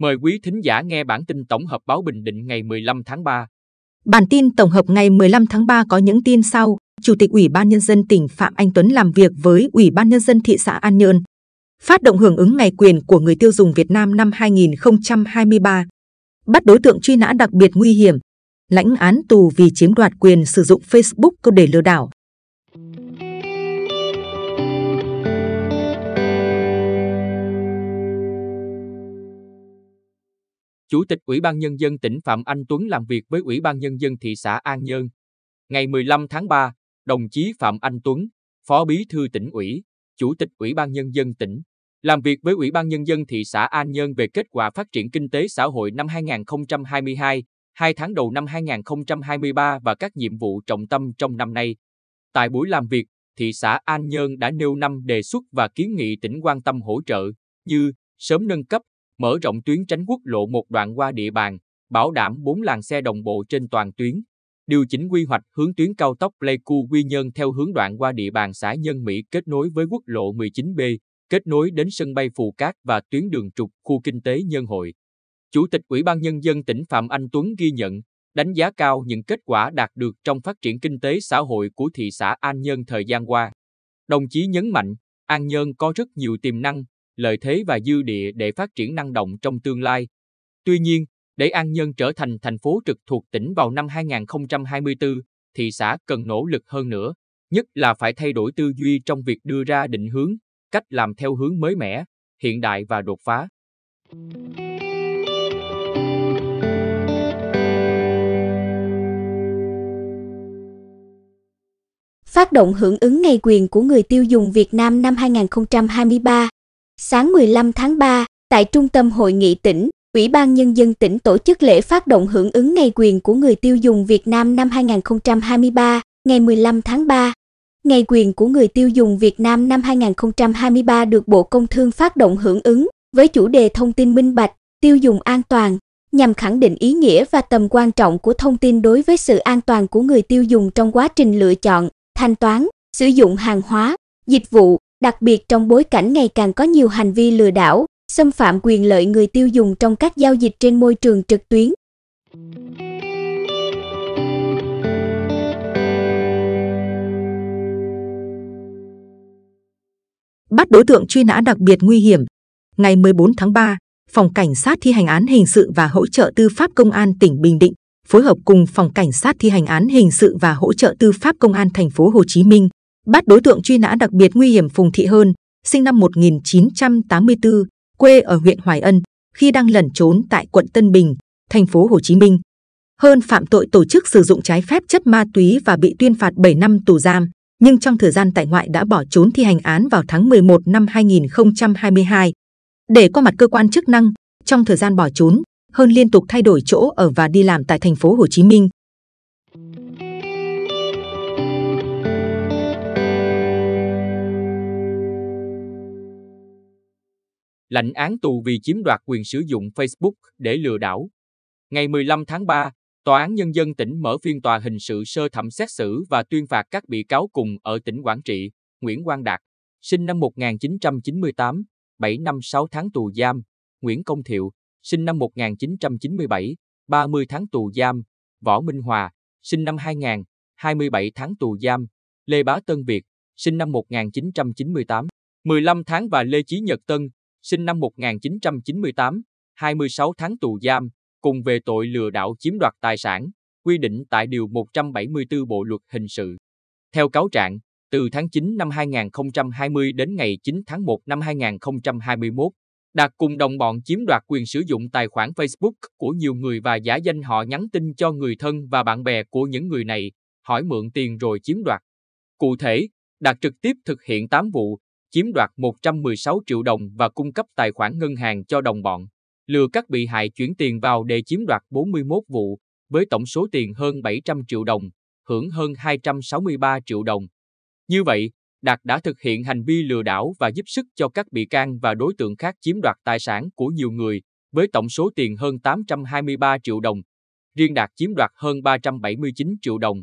Mời quý thính giả nghe bản tin tổng hợp báo Bình Định ngày 15 tháng 3. Bản tin tổng hợp ngày 15 tháng 3 có những tin sau. Chủ tịch Ủy ban Nhân dân tỉnh Phạm Anh Tuấn làm việc với Ủy ban Nhân dân thị xã An Nhơn. Phát động hưởng ứng ngày quyền của người tiêu dùng Việt Nam năm 2023. Bắt đối tượng truy nã đặc biệt nguy hiểm. Lãnh án tù vì chiếm đoạt quyền sử dụng Facebook để lừa đảo. Chủ tịch Ủy ban Nhân dân tỉnh Phạm Anh Tuấn làm việc với Ủy ban Nhân dân thị xã An Nhơn. Ngày 15 tháng 3, đồng chí Phạm Anh Tuấn, Phó Bí thư tỉnh ủy, Chủ tịch Ủy ban Nhân dân tỉnh, làm việc với Ủy ban Nhân dân thị xã An Nhơn về kết quả phát triển kinh tế xã hội năm 2022, hai tháng đầu năm 2023 và các nhiệm vụ trọng tâm trong năm nay. Tại buổi làm việc, thị xã An Nhơn đã nêu năm đề xuất và kiến nghị tỉnh quan tâm hỗ trợ như sớm nâng cấp, mở rộng tuyến tránh quốc lộ một đoạn qua địa bàn, bảo đảm 4 làn xe đồng bộ trên toàn tuyến, điều chỉnh quy hoạch hướng tuyến cao tốc Pleiku Quy Nhơn theo hướng đoạn qua địa bàn xã Nhân Mỹ kết nối với quốc lộ 19B, kết nối đến sân bay Phù Cát và tuyến đường trục khu kinh tế Nhân Hội. Chủ tịch Ủy ban Nhân dân tỉnh Phạm Anh Tuấn ghi nhận, đánh giá cao những kết quả đạt được trong phát triển kinh tế xã hội của thị xã An Nhơn thời gian qua. Đồng chí nhấn mạnh, An Nhơn có rất nhiều tiềm năng, lợi thế và dư địa để phát triển năng động trong tương lai. Tuy nhiên, để An Nhơn trở thành thành phố trực thuộc tỉnh vào năm 2024, thị xã cần nỗ lực hơn nữa, nhất là phải thay đổi tư duy trong việc đưa ra định hướng, cách làm theo hướng mới mẻ, hiện đại và đột phá. Phát động hưởng ứng Ngày quyền của người tiêu dùng Việt Nam năm 2023 Sáng 15 tháng 3, tại Trung tâm Hội nghị tỉnh, Ủy ban Nhân dân tỉnh tổ chức lễ phát động hưởng ứng Ngày quyền của người tiêu dùng Việt Nam năm 2023, ngày 15 tháng 3. Ngày quyền của người tiêu dùng Việt Nam năm 2023 được Bộ Công Thương phát động hưởng ứng với chủ đề thông tin minh bạch, tiêu dùng an toàn, nhằm khẳng định ý nghĩa và tầm quan trọng của thông tin đối với sự an toàn của người tiêu dùng trong quá trình lựa chọn, thanh toán, sử dụng hàng hóa, dịch vụ, đặc biệt trong bối cảnh ngày càng có nhiều hành vi lừa đảo, xâm phạm quyền lợi người tiêu dùng trong các giao dịch trên môi trường trực tuyến. Bắt đối tượng truy nã đặc biệt nguy hiểm. Ngày 14 tháng 3, Phòng Cảnh sát thi hành án hình sự và hỗ trợ tư pháp Công an tỉnh Bình Định phối hợp cùng Phòng Cảnh sát thi hành án hình sự và hỗ trợ tư pháp Công an thành phố Hồ Chí Minh bắt đối tượng truy nã đặc biệt nguy hiểm Phùng Thị Hơn, sinh năm 1984, quê ở huyện Hoài Ân, khi đang lẩn trốn tại quận Tân Bình, thành phố Hồ Chí Minh. Hơn phạm tội tổ chức sử dụng trái phép chất ma túy và bị tuyên phạt 7 năm tù giam, nhưng trong thời gian tại ngoại đã bỏ trốn thi hành án vào tháng 11 năm 2022. Để qua mặt cơ quan chức năng, trong thời gian bỏ trốn, Hơn liên tục thay đổi chỗ ở và đi làm tại thành phố Hồ Chí Minh. Lệnh án tù vì chiếm đoạt quyền sử dụng Facebook để lừa đảo. Ngày 15 tháng 3, Tòa án Nhân dân tỉnh mở phiên tòa hình sự sơ thẩm xét xử và tuyên phạt các bị cáo cùng ở tỉnh Quảng Trị, Nguyễn Quang Đạt, sinh năm 1998, 7 năm 6 tháng tù giam, Nguyễn Công Thiệu, sinh năm 1997, 30 tháng tù giam, Võ Minh Hòa, sinh năm 2000, 27 tháng tù giam, Lê Bá Tân Việt, sinh năm 1998, 15 tháng và Lê Chí Nhật Tân, sinh năm 1998, 26 tháng tù giam, cùng về tội lừa đảo chiếm đoạt tài sản, quy định tại Điều 174 Bộ Luật Hình sự. Theo cáo trạng, từ tháng 9 năm 2020 đến ngày 9 tháng 1 năm 2021, Đạt cùng đồng bọn chiếm đoạt quyền sử dụng tài khoản Facebook của nhiều người và giả danh họ nhắn tin cho người thân và bạn bè của những người này, hỏi mượn tiền rồi chiếm đoạt. Cụ thể, Đạt trực tiếp thực hiện 8 vụ, chiếm đoạt 116 triệu đồng và cung cấp tài khoản ngân hàng cho đồng bọn, lừa các bị hại chuyển tiền vào để chiếm đoạt 41 vụ, với tổng số tiền hơn 700 triệu đồng, hưởng hơn 263 triệu đồng. Như vậy, Đạt đã thực hiện hành vi lừa đảo và giúp sức cho các bị can và đối tượng khác chiếm đoạt tài sản của nhiều người, với tổng số tiền hơn 823 triệu đồng. Riêng Đạt chiếm đoạt hơn 379 triệu đồng.